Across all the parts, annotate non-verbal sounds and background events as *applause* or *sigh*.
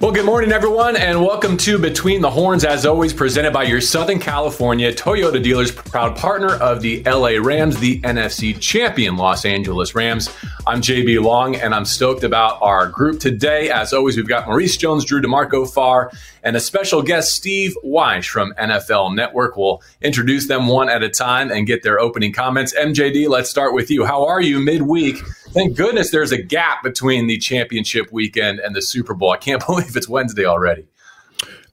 Well, good morning, everyone, and welcome to Between the Horns, as always, presented by your Southern California Toyota dealers, proud partner of the LA Rams, the NFC champion Los Angeles Rams. I'm JB Long, and I'm stoked about our group today. As always, we've got Maurice Jones-Drew DeMarco Farr, and a special guest, Steve Wyche from NFL Network. We'll introduce them one at a time and get their opening comments. MJD, let's start with you. How are you midweek? Thank goodness there's a gap between the championship weekend and the Super Bowl. I can't *laughs* believe it's Wednesday already.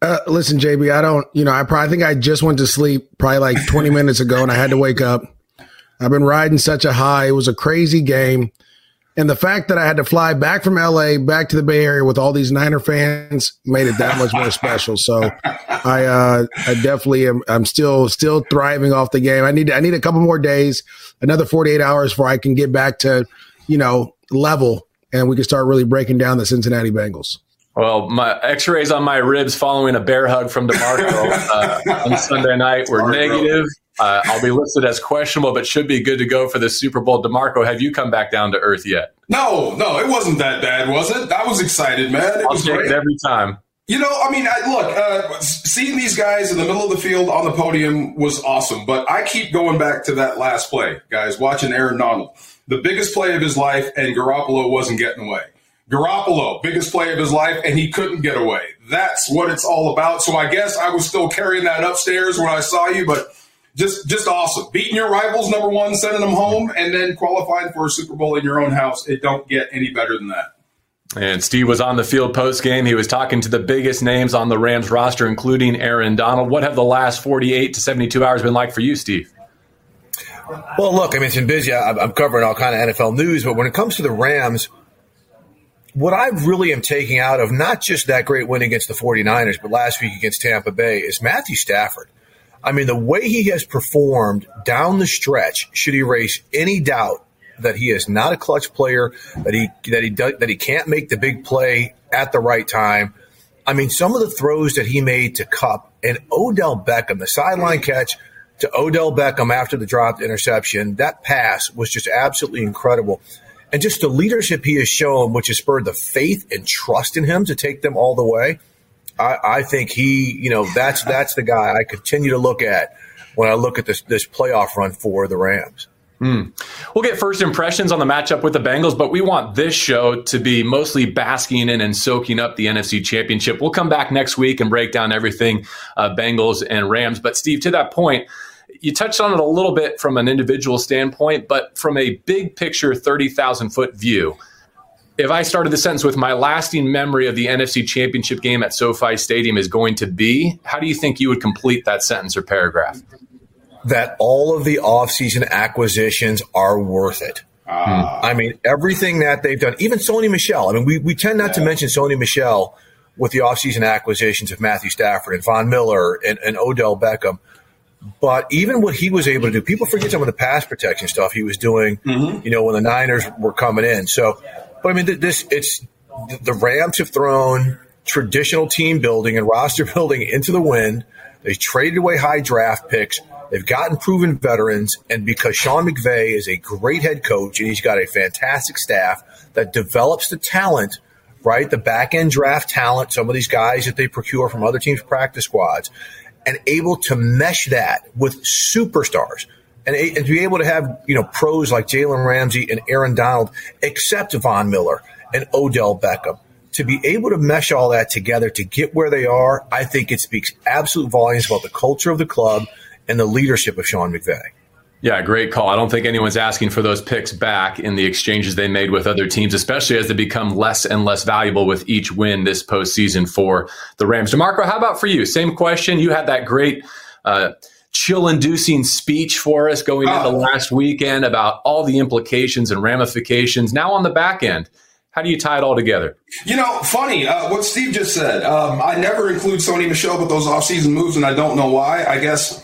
Uh, listen, JB, I don't, you know, I probably think I just went to sleep probably like 20 minutes ago and I had to wake up. I've been riding such a high. It was a crazy game. And the fact that I had to fly back from LA back to the Bay Area with all these Niner fans made it that much more special. So *laughs* I, uh, I definitely am. I'm still, still thriving off the game. I need, I need a couple more days, another 48 hours before I can get back to, you know, level and we can start really breaking down the Cincinnati Bengals. Well, my X-rays on my ribs following a bear hug from DeMarco uh, on Sunday night were Sorry, negative. Uh, I'll be listed as questionable, but should be good to go for the Super Bowl. DeMarco, have you come back down to earth yet? No, no, it wasn't that bad, was it? I was excited, man. It I'll was great. it every time. You know, I mean, I, look, uh, seeing these guys in the middle of the field on the podium was awesome, but I keep going back to that last play, guys, watching Aaron Donald. The biggest play of his life, and Garoppolo wasn't getting away. Garoppolo, biggest play of his life, and he couldn't get away. That's what it's all about. So I guess I was still carrying that upstairs when I saw you, but just just awesome. Beating your rivals, number one, sending them home, and then qualifying for a Super Bowl in your own house. It don't get any better than that. And Steve was on the field post game. He was talking to the biggest names on the Rams roster, including Aaron Donald. What have the last 48 to 72 hours been like for you, Steve? Well, look, I mean, it's been busy. I'm covering all kind of NFL news, but when it comes to the Rams, what I really am taking out of not just that great win against the 49ers, but last week against Tampa Bay is Matthew Stafford. I mean, the way he has performed down the stretch should erase any doubt that he is not a clutch player, that he that he does, that he can't make the big play at the right time. I mean, some of the throws that he made to Kupp and Odell Beckham, the sideline catch to Odell Beckham after the dropped interception, that pass was just absolutely incredible and just the leadership he has shown, which has spurred the faith and trust in him to take them all the way. I, I think he, you know, that's that's the guy I continue to look at when I look at this this playoff run for the Rams. Hmm. We'll get first impressions on the matchup with the Bengals, but we want this show to be mostly basking in and soaking up the NFC Championship. We'll come back next week and break down everything uh, Bengals and Rams. But Steve, to that point, you touched on it a little bit from an individual standpoint, but from a big picture, 30,000 foot view, if I started the sentence with my lasting memory of the NFC championship game at SoFi Stadium is going to be, how do you think you would complete that sentence or paragraph? That all of the offseason acquisitions are worth it. Uh, I mean, everything that they've done, even Sony Michel. I mean, we, we tend not yeah. to mention Sony Michel with the offseason acquisitions of Matthew Stafford and Von Miller and, and Odell Beckham. But even what he was able to do, people forget some of the pass protection stuff he was doing, mm-hmm. you know, when the Niners were coming in. So, but I mean, this, it's the Rams have thrown traditional team building and roster *laughs* building into the wind. They traded away high draft picks. They've gotten proven veterans. And because Sean McVay is a great head coach and he's got a fantastic staff that develops the talent, right? The back end draft talent, some of these guys that they procure from other teams' practice squads and able to mesh that with superstars and, and to be able to have, you know, pros like Jalen Ramsey and Aaron Donald, except Von Miller and Odell Beckham. To be able to mesh all that together to get where they are, I think it speaks absolute volumes about the culture of the club and the leadership of Sean McVay. Yeah, great call. I don't think anyone's asking for those picks back in the exchanges they made with other teams, especially as they become less and less valuable with each win this postseason for the Rams. DeMarco, how about for you? Same question. You had that great uh, chill inducing speech for us going into oh. last weekend about all the implications and ramifications. Now on the back end, how do you tie it all together? You know, funny uh, what Steve just said. Um, I never include Sony Michel with those offseason moves, and I don't know why. I guess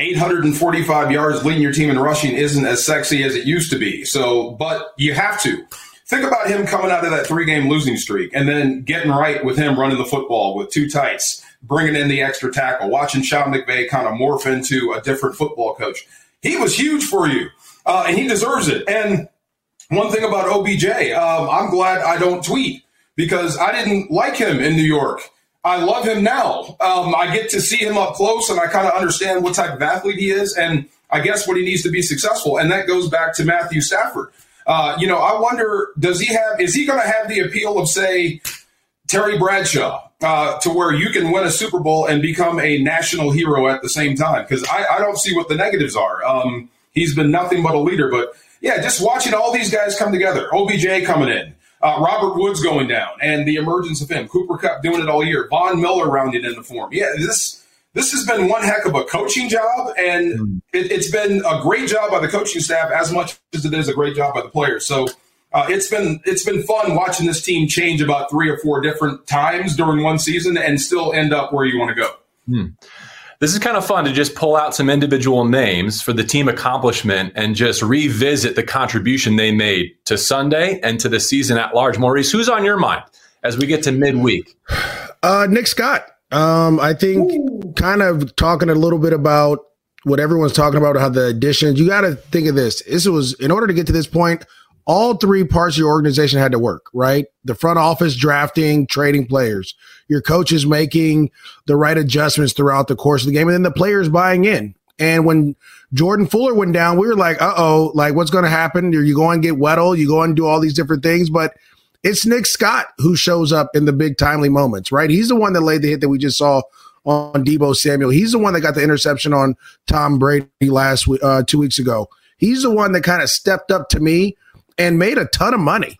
845 yards leading your team in rushing isn't as sexy as it used to be. So, but you have to. Think about him coming out of that three game losing streak and then getting right with him running the football with two tights, bringing in the extra tackle, watching Sean McVay kind of morph into a different football coach. He was huge for you, uh, and he deserves it. And one thing about OBJ, um, I'm glad I don't tweet because I didn't like him in New York. I love him now. Um, I get to see him up close and I kind of understand what type of athlete he is and I guess what he needs to be successful. And that goes back to Matthew Stafford. Uh, you know, I wonder, does he have, is he going to have the appeal of, say, Terry Bradshaw, uh, to where you can win a Super Bowl and become a national hero at the same time? Because I, I, don't see what the negatives are. Um, he's been nothing but a leader. But yeah, just watching all these guys come together, OBJ coming in, uh, Robert Woods going down, and the emergence of him, Cooper Kupp doing it all year, Von Miller rounding in the form. Yeah, this this has been one heck of a coaching job, and mm. it, has been a great job by the coaching staff as much as it is a great job by the players. So uh, it's been it's been fun watching this team change about three or four different times during one season and still end up where you want to go. Hmm. This is kind of fun to just pull out some individual names for the team accomplishment and just revisit the contribution they made to Sunday and to the season at large. Maurice, who's on your mind as we get to midweek? Uh, Nick Scott. Um, I think Ooh. kind of talking a little bit about what everyone's talking about, how the additions. You got to think of this. This was in order to get to this point. All three parts of your organization had to work, right? The front office drafting, trading players, your coaches making the right adjustments throughout the course of the game, and then the players buying in. And when Jordan Fuller went down, we were like, uh oh, like what's going to happen? Are you go and get Weddle, you go and do all these different things. But it's Nick Scott who shows up in the big timely moments, right? He's the one that laid the hit that we just saw on Deebo Samuel. He's the one that got the interception on Tom Brady last uh, two weeks ago. He's the one that kind of stepped up to me and made a ton of money.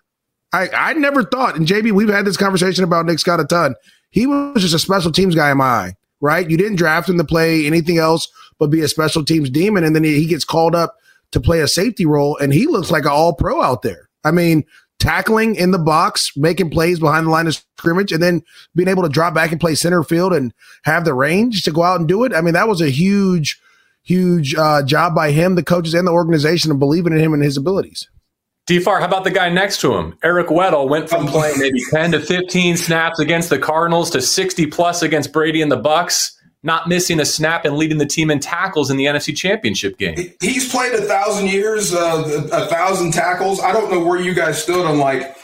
I, I never thought, and JB, we've had this conversation about Nick Scott a ton. He was just a special teams guy in my eye, right? You didn't draft him to play anything else but be a special teams demon. And then he, he gets called up to play a safety role, and he looks like an all pro out there. I mean, tackling in the box, making plays behind the line of scrimmage, and then being able to drop back and play center field and have the range to go out and do it. I mean, that was a huge, huge uh, job by him, the coaches, and the organization of believing in him and his abilities. DFAR, how about the guy next to him? Eric Weddle went from playing maybe 10 to 15 snaps against the Cardinals to 60 plus against Brady and the Bucs, not missing a snap and leading the team in tackles in the NFC Championship game. He's played a thousand years, uh, a thousand tackles. I don't know where you guys stood on like,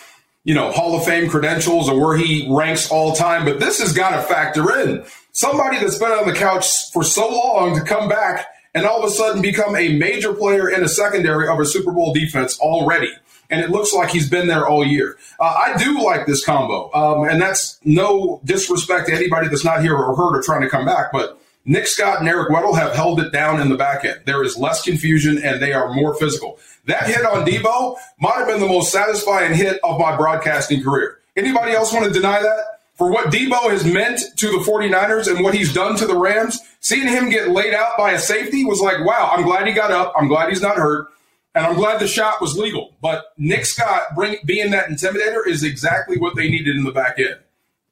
you know, Hall of Fame credentials or where he ranks all time, but this has got to factor in. Somebody that's been on the couch for so long to come back and all of a sudden become a major player in a secondary of a Super Bowl defense already and it looks like he's been there all year. Uh, I do like this combo, um, and that's no disrespect to anybody that's not here or hurt or trying to come back, but Nick Scott and Eric Weddle have held it down in the back end. There is less confusion, and they are more physical. That hit on Deebo might have been the most satisfying hit of my broadcasting career. Anybody else want to deny that? For what Deebo has meant to the 49ers and what he's done to the Rams, seeing him get laid out by a safety was like, wow, I'm glad he got up. I'm glad he's not hurt. And I'm glad the shot was legal. But Nick Scott bring, being that intimidator is exactly what they needed in the back end.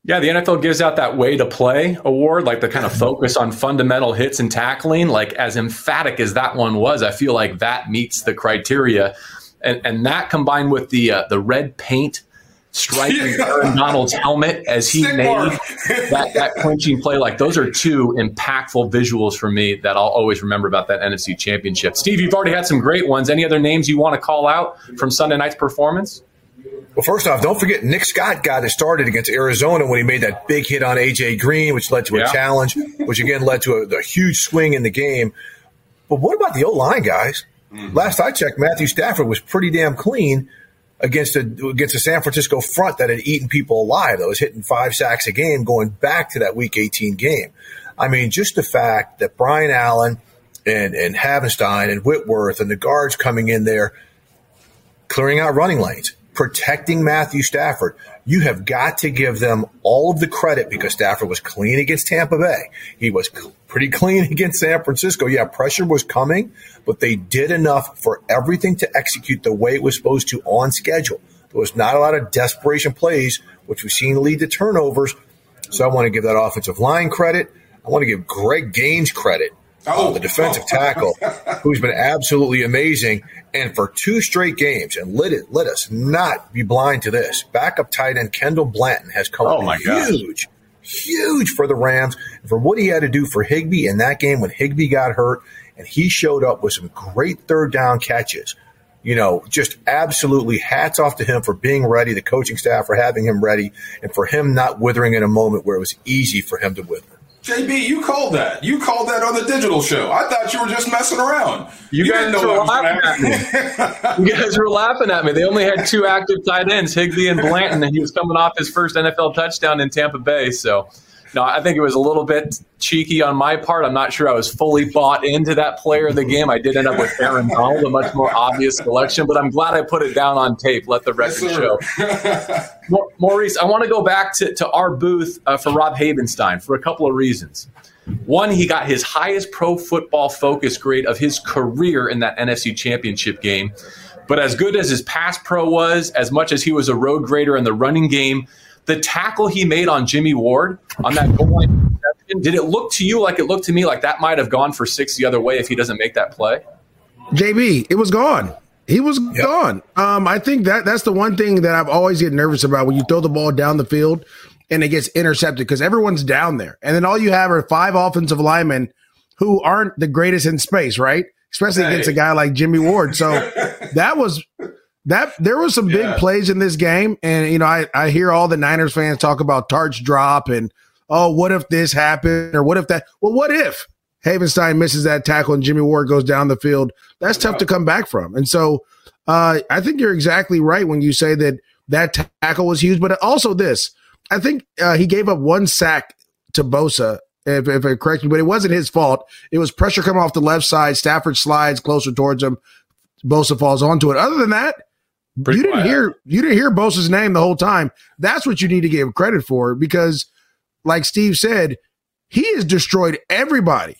Yeah, the NFL gives out that way to play award, like the kind of focus on fundamental hits and tackling. Like as emphatic as that one was, I feel like that meets the criteria, and and that combined with the uh, the red paint striking *laughs* Aaron Donald's helmet as he Stick made that, that clinching play. Like those are two impactful visuals for me that I'll always remember about that NFC championship. Steve, you've already had some great ones. Any other names you want to call out from Sunday night's performance? Well, first off, don't forget Nick Scott got it started against Arizona when he made that big hit on AJ Green, which led to a yeah. challenge, which again led to a, a, huge swing in the game. But what about the O line, guys? Mm-hmm. Last I checked, Matthew Stafford was pretty damn clean against a against a San Francisco front that had eaten people alive, that was hitting five sacks a game going back to that Week 18 game. I mean, just the fact that Brian Allen and and Havenstein and Whitworth and the guards coming in there, clearing out running lanes, protecting Matthew Stafford. You have got to give them all of the credit because Stafford was clean against Tampa Bay. He was pretty clean *laughs* against San Francisco. Yeah, pressure was coming, but they did enough for everything to execute the way it was supposed to on schedule. There was not a lot of desperation plays, which we've seen lead to turnovers. So I want to give that offensive line credit. I want to give Greg Gaines credit, oh. the defensive oh. tackle, *laughs* who's been absolutely amazing. And for two straight games, and let it let us not be blind to this. Backup tight end Kendall Blanton has come oh my huge, God. huge for the Rams. And for what he had to do for Higbee in that game when Higbee got hurt and he showed up with some great third down catches. you know, just absolutely hats off to him for being ready, the coaching staff for having him ready, and for him not withering in a moment where it was easy for him to wither. JB, you called that. You called that on the digital show. I thought you were just messing around. You, you guys were laughing at me. you guys were laughing at me. They only had two active tight ends, Higbee and Blanton, and he was coming off his first NFL touchdown in Tampa Bay. So no, I think it was a little bit cheeky on my part. I'm not sure I was fully bought into that player of the game. I did end up with Aaron Donald, a much more obvious selection, but I'm glad I put it down on tape. Let the record yes, show. Maurice, I want to go back to, to our booth uh, for Rob Havenstein for a couple of reasons. One, he got his highest pro football focus grade of his career in that NFC championship game. But as good as his pass pro was, as much as he was a road grader in the running game, the tackle he made on Jimmy Ward on that goal line, did it look to you like it looked to me like that might have gone for six the other way if he doesn't make that play? JB, it was gone. He was yep. gone. Um, I think that that's the one thing that I've always get nervous about when you throw the ball down the field and it gets intercepted because everyone's down there, and then all you have are five offensive linemen who aren't the greatest in space, right? Especially hey. against a guy like Jimmy Ward. So *laughs* that was that there was some big yeah. plays in this game, and you know, I I hear all the Niners fans talk about Tartt's drop and oh, what if this happened or what if that? Well, what if Havenstein misses that tackle and Jimmy Ward goes down the field? That's tough to come back from, and so uh, I think you're exactly right when you say that that tackle was huge, but also this. I think uh, he gave up one sack to Bosa if, if I correct me, but it wasn't his fault. It was pressure coming off the left side. Stafford slides closer towards him. Bosa falls onto it. Other than that, Pretty you didn't hear you didn't hear Bosa's name the whole time. That's what you need to give credit for because, like Steve said, he has destroyed everybody.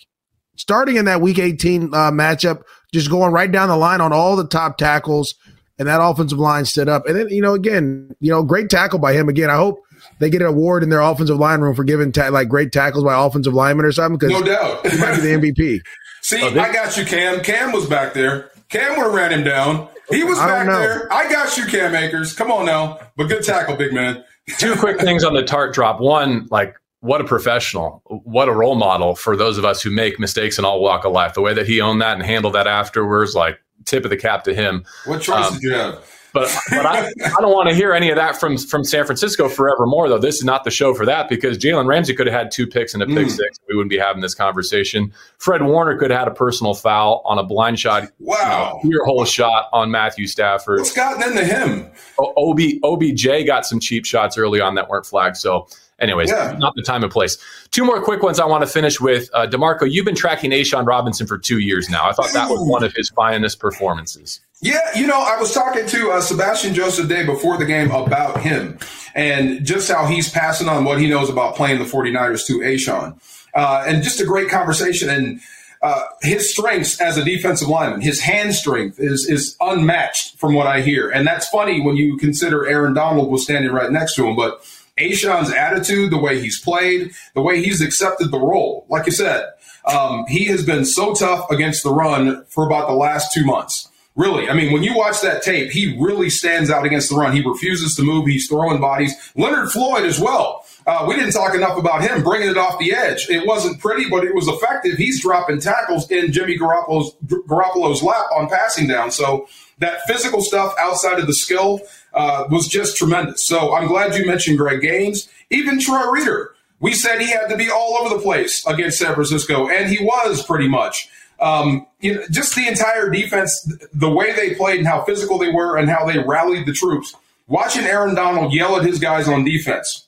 Starting in that Week 18 uh, matchup, just going right down the line on all the top tackles, and that offensive line stood up. And then you know, again, you know, great tackle by him. Again, I hope they get an award in their offensive line room for giving ta- like great tackles by offensive linemen or something. Because no doubt, he might be the MVP. *laughs* See, oh, I got you, Cam. Cam was back there. Cam would have ran him down. He was back there. I got you, Cam Akers. Come on now. But good tackle, big man. Two quick things on the Tartt drop. One, like, what a professional. What a role model for those of us who make mistakes in all walk of life. The way that he owned that and handled that afterwards, like, tip of the cap to him. What choice um, did you have? But but I, I don't want to hear any of that from from San Francisco forevermore. Though this is not the show for that because Jalen Ramsey could have had two picks and a pick mm. six. We wouldn't be having this conversation. Fred Warner could have had a personal foul on a blind shot. Wow, your whole shot on Matthew Stafford. What's gotten into him? Ob OBJ got some cheap shots early on that weren't flagged. So Anyways, yeah. not the time and place. Two more quick ones I want to finish with. Uh, DeMarco, you've been tracking A'Shawn Robinson for two years now. I thought that was one of his finest performances. Yeah, you know, I was talking to uh, Sebastian Joseph-Day before the game about him and just how he's passing on what he knows about playing the 49ers to A'Shawn. Uh, and just a great conversation. And uh, his strengths as a defensive lineman, his hand strength is is unmatched from what I hear. And that's funny when you consider Aaron Donald was standing right next to him. But A'Shawn's attitude, the way he's played, the way he's accepted the role, like you said, um, he has been so tough against the run for about the last two months. Really, I mean, when you watch that tape, he really stands out against the run. He refuses to move. He's throwing bodies. Leonard Floyd as well. Uh, we didn't talk enough about him bringing it off the edge. It wasn't pretty, but it was effective. He's dropping tackles in Jimmy Garoppolo's, Garoppolo's lap on passing down. So that physical stuff outside of the skill uh, was just tremendous. So I'm glad you mentioned Greg Gaines. Even Troy Reeder. We said he had to be all over the place against San Francisco, and he was pretty much. Um, you know, just the entire defense, the way they played and how physical they were and how they rallied the troops. Watching Aaron Donald yell at his guys on defense.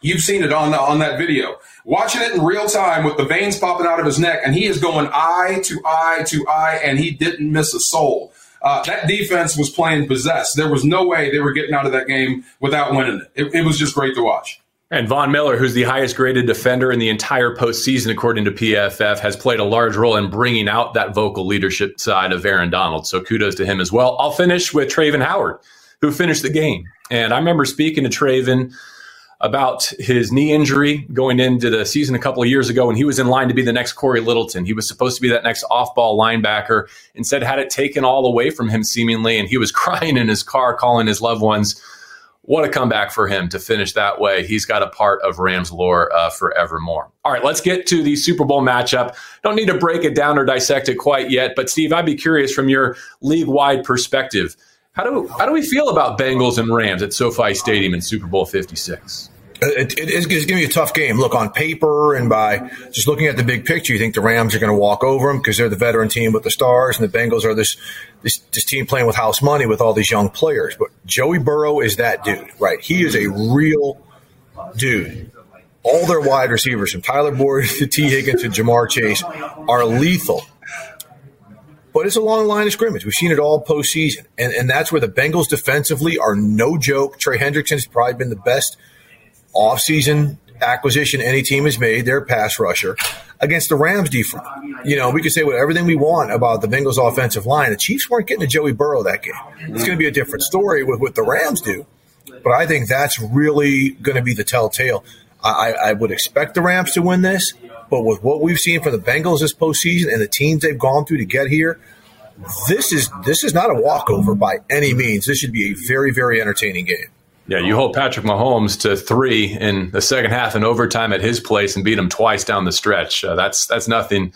You've seen it on the, on that video. Watching it in real time with the veins popping out of his neck, and he is going eye to eye to eye, and he didn't miss a soul. Uh, that defense was playing possessed. There was no way they were getting out of that game without winning it. It, it was just great to watch. And Von Miller, who's the highest graded defender in the entire postseason, according to PFF, has played a large role in bringing out that vocal leadership side of Aaron Donald. So kudos to him as well. I'll finish with Travin Howard, who finished the game. And I remember speaking to Travin about his knee injury going into the season a couple of years ago, and he was in line to be the next Cory Littleton. He was supposed to be that next off ball linebacker. Instead, had it taken all away from him seemingly, and he was *laughs* crying in his car, calling his loved ones what a comeback for him to finish that way. He's got a part of Rams lore uh, forevermore. All right, let's get to the Super Bowl matchup. Don't need to break it down or dissect it quite yet, but Steve, I'd be curious from your league wide perspective. How do, how do we feel about Bengals and Rams at SoFi Stadium in Super Bowl 56? It, it is going to be a tough game. Look, on paper and by just looking at the big picture, you think the Rams are going to walk over them because they're the veteran team with the stars, and the Bengals are this, this this team playing with house money with all these young players. But Joey Burrow is that dude, right? He is a real dude. All their wide receivers, from Tyler Boyd *laughs* to Tee Higgins to Ja'Marr Chase, are lethal. But it's a long line of scrimmage. We've seen it all postseason, and and that's where the Bengals defensively are no joke. Trey Hendrickson's probably been the best offseason acquisition any team has made, their pass rusher, against the Rams defense. You know, we could say what everything we want about the Bengals offensive line. The Chiefs weren't getting to Joey Burrow that game. It's going to be a different story with what the Rams do. But I think that's really going to be the telltale. I, I would expect the Rams to win this, but with what we've seen from the Bengals this postseason and the teams they've gone through to get here, this is this is not a walkover by any means. This should be a very very entertaining game. Yeah, you hold Patrick Mahomes to three in the second half and overtime at his place and beat him twice down the stretch. Uh, that's that's nothing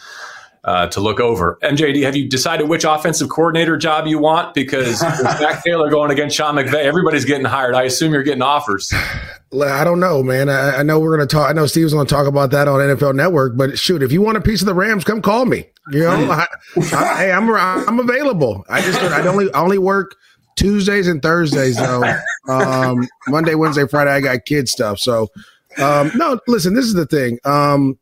uh, to look over. MJD, have you decided which offensive coordinator job you want? Because *laughs* Zac Taylor going against Sean McVay, everybody's getting hired. I assume you're getting offers. I don't know, man. I, I know we're going to talk. I know Steve's going to talk about that on NFL Network. But shoot, if you want a piece of the Rams, come call me. You know, I, I, hey, I'm I'm available. I just I only I only work Tuesdays and Thursdays though. *laughs* um, Monday, Wednesday, Friday, I got kid stuff. So um, no, listen, this is the thing. Um,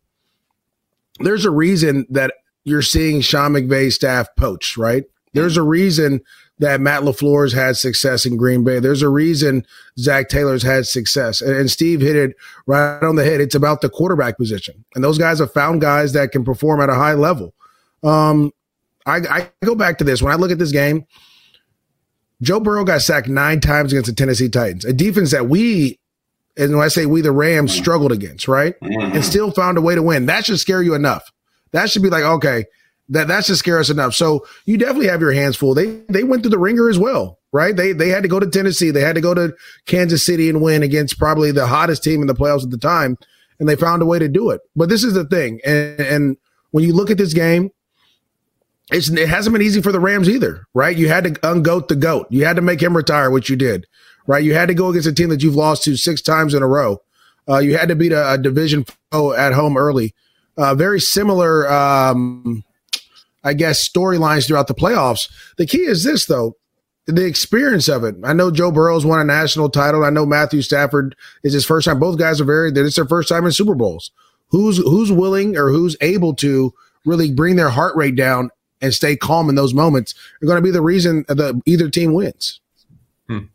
there's a reason that you're seeing Sean McVay's staff poached, right? There's a reason that Matt LaFleur's had success in Green Bay. There's a reason Zac Taylor's had success. And, and, Steve hit it right on the head. It's about the quarterback position. And those guys have found guys that can perform at a high level. Um, I, I go back to this. When I look at this game, Joe Burrow got sacked nine times against the Tennessee Titans, a defense that we, and when I say we, the Rams struggled against, right? Mm-hmm. And still found a way to win. That should scare you enough. That should be like, okay, that that should scare us enough. So you definitely have your hands full. They they went through the ringer as well, right? They they had to go to Tennessee, they had to go to Kansas City and win against probably the hottest team in the playoffs at the time, and they found a way to do it. But this is the thing, and, and when you look at this game, it's, it hasn't been easy for the Rams either, right? You had to ungoat the goat. You had to make him retire, which you did, right? You had to go against a team that you've lost to six times in a row. Uh, you had to beat a, a division foe at home early. Uh, very similar, um, I guess, storylines throughout the playoffs. The key is this, though the experience of it. I know Joe Burrow's won a national title. I know Matthew Stafford is his first time. Both guys are very. It's their first time in Super Bowls. Who's who's willing or who's able to really bring their heart rate down and stay calm in those moments are going to be the reason that either team wins. Hmm.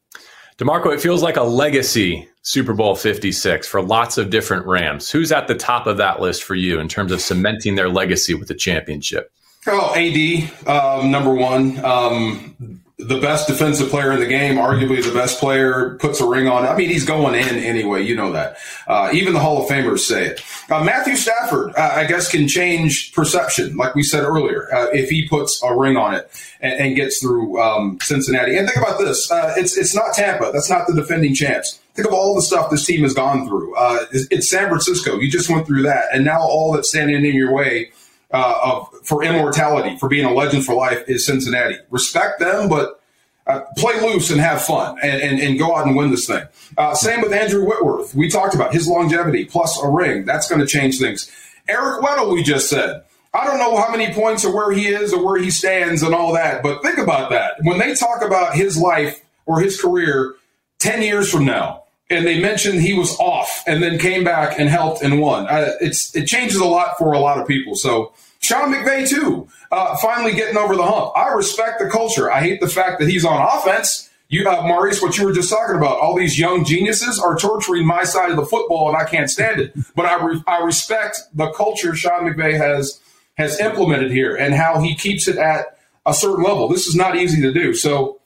DeMarco, it feels like a legacy Super Bowl 56 for lots of different Rams. Who's at the top of that list for you in terms of cementing their legacy with the championship? Oh, AD, um, number one. Um, the best defensive player in the game, arguably the best player, puts a ring on. I mean, he's going in anyway. You know that. Uh, even the Hall of Famers say it. Uh, Matthew Stafford, uh, I guess, can change perception, like we said earlier, uh, if he puts a ring on it and, and gets through um, Cincinnati. And think about this: uh, it's it's not Tampa. That's not the defending champs. Think of all the stuff this team has gone through. Uh, it's, it's San Francisco. You just went through that, and now all that's standing in your way uh, of, for immortality, for being a legend for life, is Cincinnati. Respect them, but uh, play loose and have fun and, and, and, go out and win this thing. Uh, same with Andrew Whitworth. We talked about his longevity plus a ring. That's going to change things. Eric Weddle, we just said. I don't know how many points or where he is or where he stands and all that, but think about that. When they talk about his life or his career 10 years from now, and they mentioned he was off and then came back and helped and won, uh, it's, it changes a lot for a lot of people. So, Sean McVay, too, uh, finally getting over the hump. I respect the culture. I hate the fact that he's on offense. You, uh, Maurice, what you were just talking about, all these young geniuses are torturing my side of the football, and I can't stand it. *laughs* But I, re- I respect the culture Sean McVay has has implemented here and how he keeps it at a certain level. This is not easy to do. So,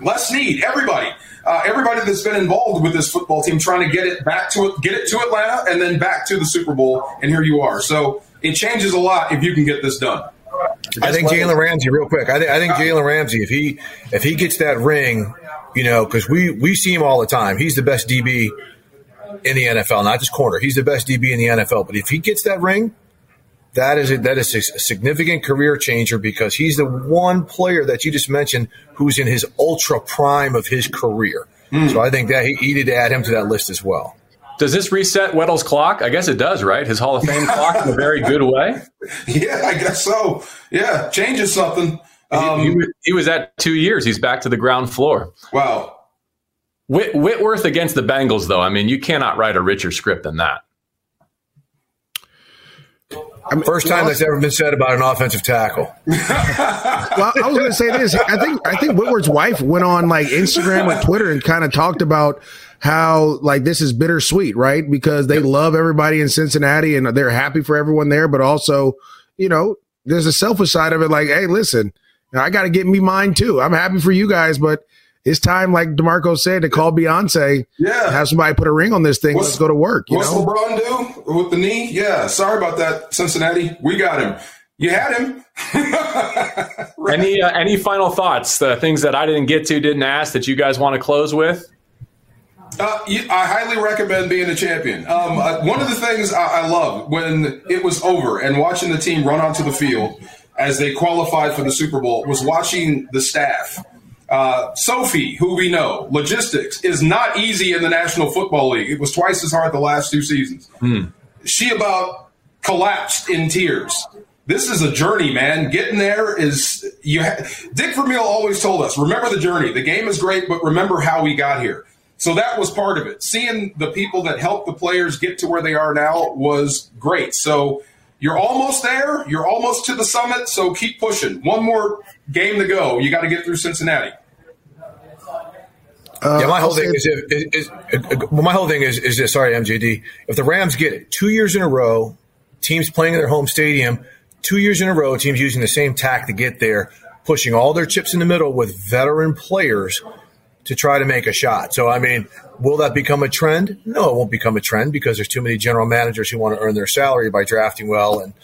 Les Snead, everybody, uh, everybody that's been involved with this football team, trying to get it back to it, get it to Atlanta, and then back to the Super Bowl, and here you are. So it changes a lot if you can get this done. I think Jalen Ramsey, real quick. I, th- I think Jalen Ramsey, if he if he gets that ring, you know, because we we see him all the time. He's the best DB in the NFL, not just corner. He's the best DB in the NFL. But if he gets that ring, that is a, that is a significant career changer because he's the one player that you just mentioned who's in his ultra prime of his career. Mm. So I think that he, he needed to add him to that list as well. Does this reset Weddle's clock? I guess it does, right? His Hall of Fame *laughs* clock in a very good way. Yeah, I guess so. Yeah, changes something. Um, he, he, he, was at two years. He's back to the ground floor. Wow. Whit, Whitworth against the Bengals, though. I mean, you cannot write a richer script than that. I mean, First time that's ever been said about an offensive tackle. *laughs* well, I was going to say this. I think I think Whitworth's wife went on like Instagram and Twitter and kind of talked about how like this is bittersweet, right? Because they love everybody in Cincinnati and they're happy for everyone there, but also, you know, there's a selfish side of it. Like, hey, listen, I got to get me mine too. I'm happy for you guys, but it's time, like Demarco said, to call Beyonce. Yeah, have somebody put a ring on this thing. What's, Let's go to work. what's know? LeBron do with the knee? Yeah, sorry about that, Cincinnati. We got him. You had him. right. *laughs* Any uh, any final thoughts? The things that I didn't get to, didn't ask that you guys want to close with? Uh, I highly recommend being a champion. Um, uh, one of the things I, I love when it was over and watching the team run onto the field as they qualified for the Super Bowl was watching the staff uh, Sophie, who we know, logistics is not easy in the National Football League. It was twice as hard the last two seasons. Hmm. She about collapsed in tears. This is a journey, man. Getting there is you. Ha- Dick Vermeil always told us, remember the journey. The game is great, but remember how we got here. So that was part of it. Seeing the people that helped the players get to where they are now was great. So you're almost there. You're almost to the summit. So keep pushing. One more game to go. You got to get through Cincinnati. Uh, yeah, my whole thing is, is, is, is, well, my whole thing is is this. Sorry, MJD. If the Rams get it two years in a row, teams playing in their home stadium, two years in a row, teams using the same tack to get there, pushing all their chips in the middle with veteran players to try to make a shot. So, I mean, will that become a trend? No, it won't become a trend because there's too many general managers who want to earn their salary by drafting well and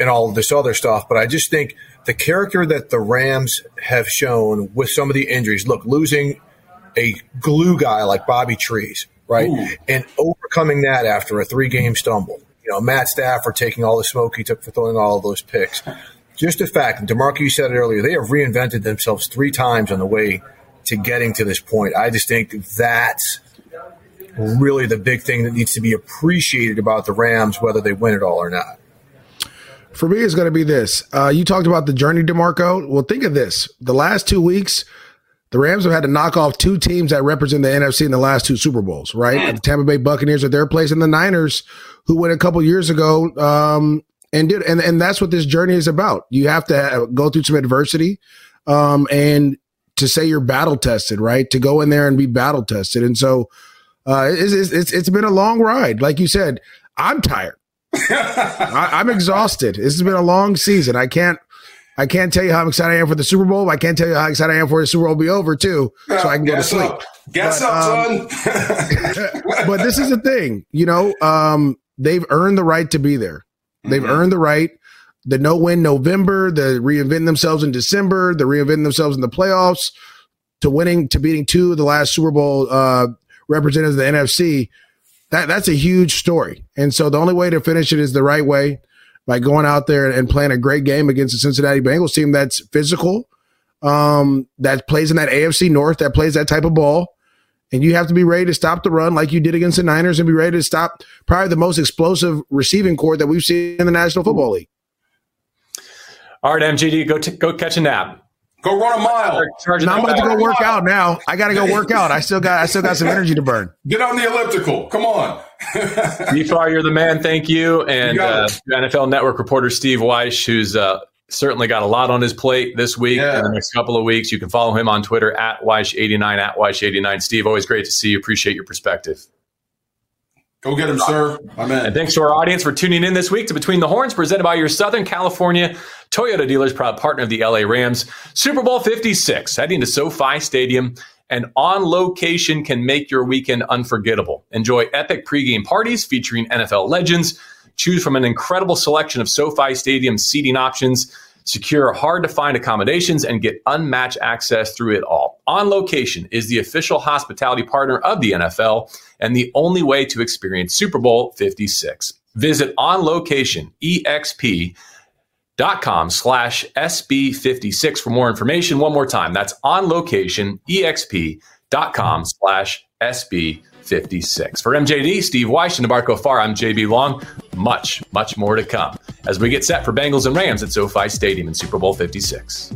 and all this other stuff. But I just think the character that the Rams have shown with some of the injuries. Look, losing a glue guy like Bobby Trees, right? Ooh. And overcoming that after a three game stumble. You know, Matt Stafford taking all the smoke he took for throwing all of those picks. Just the fact, DeMarco, you said it earlier, they have reinvented themselves three times on the way to getting to this point. I just think that's really the big thing that needs to be appreciated about the Rams, whether they win it all or not. For me, it's going to be this. Uh, you talked about the journey, DeMarco. Well, think of this. The last two weeks, the Rams have had to knock off two teams that represent the NFC in the last two Super Bowls, right? The Tampa Bay Buccaneers at their place and the Niners, who went a couple years ago, um, and did, and, and that's what this journey is about. You have to have, go through some adversity, um, and to say you're battle tested, right? To go in there and be battle tested. And so, uh, it's, it's, it's been a long ride. Like you said, I'm tired. *laughs* I, I'm exhausted. This has been a long season. I can't, I can't tell you how excited I am for the Super Bowl. I can't tell you how excited I am for the Super Bowl to be over too, so I can go to sleep. Up. Guess but, up, um, son. *laughs* but this is the thing, you know. Um, they've earned the right to be there. They've mm-hmm. earned the right. The no win November, the reinventing themselves in December, the reinventing themselves in the playoffs, to winning to beating two of the last Super Bowl uh, representatives of the NFC. That that's a huge story. And so the only way to finish it is the right way by going out there and playing a great game against the Cincinnati Bengals team that's physical, um, that plays in that AFC North, that plays that type of ball. And you have to be ready to stop the run like you did against the Niners and be ready to stop probably the most explosive receiving corps that we've seen in the National Football League. All right, MJD, go t- go catch a nap. Go run a mile. No, I'm about to go work out now. I got to go *laughs* work out. I still got I still got some energy to burn. Get on the elliptical. Come on. *laughs* Defar, you're the man. Thank you. And you uh, NFL Network reporter Steve Wyche, who's uh, certainly got a lot on his plate this week yeah. and the next couple of weeks. You can follow him on Twitter at Wyche89, at Wyche89. Steve, always great to see you. Appreciate your perspective. Go get him, sir. Amen. And thanks to our audience for tuning in this week to Between the Horns, presented by your Southern California Toyota dealers, proud partner of the LA Rams. Super Bowl 56, heading to SoFi Stadium and on location can make your weekend unforgettable. Enjoy epic pregame parties featuring NFL legends. Choose from an incredible selection of SoFi Stadium seating options Secure hard to find accommodations and get unmatched access through it all. On Location is the official hospitality partner of the NFL and the only way to experience Super Bowl 56. Visit On Location, EXP dot com slash SB56 for more information. One more time. That's on location, exp dot com slash SB56. For MJD, Steve Wyche, and DeMarco Farr, I'm JB Long. Much, much more to come as we get set for Bengals and Rams at SoFi Stadium in Super Bowl 56.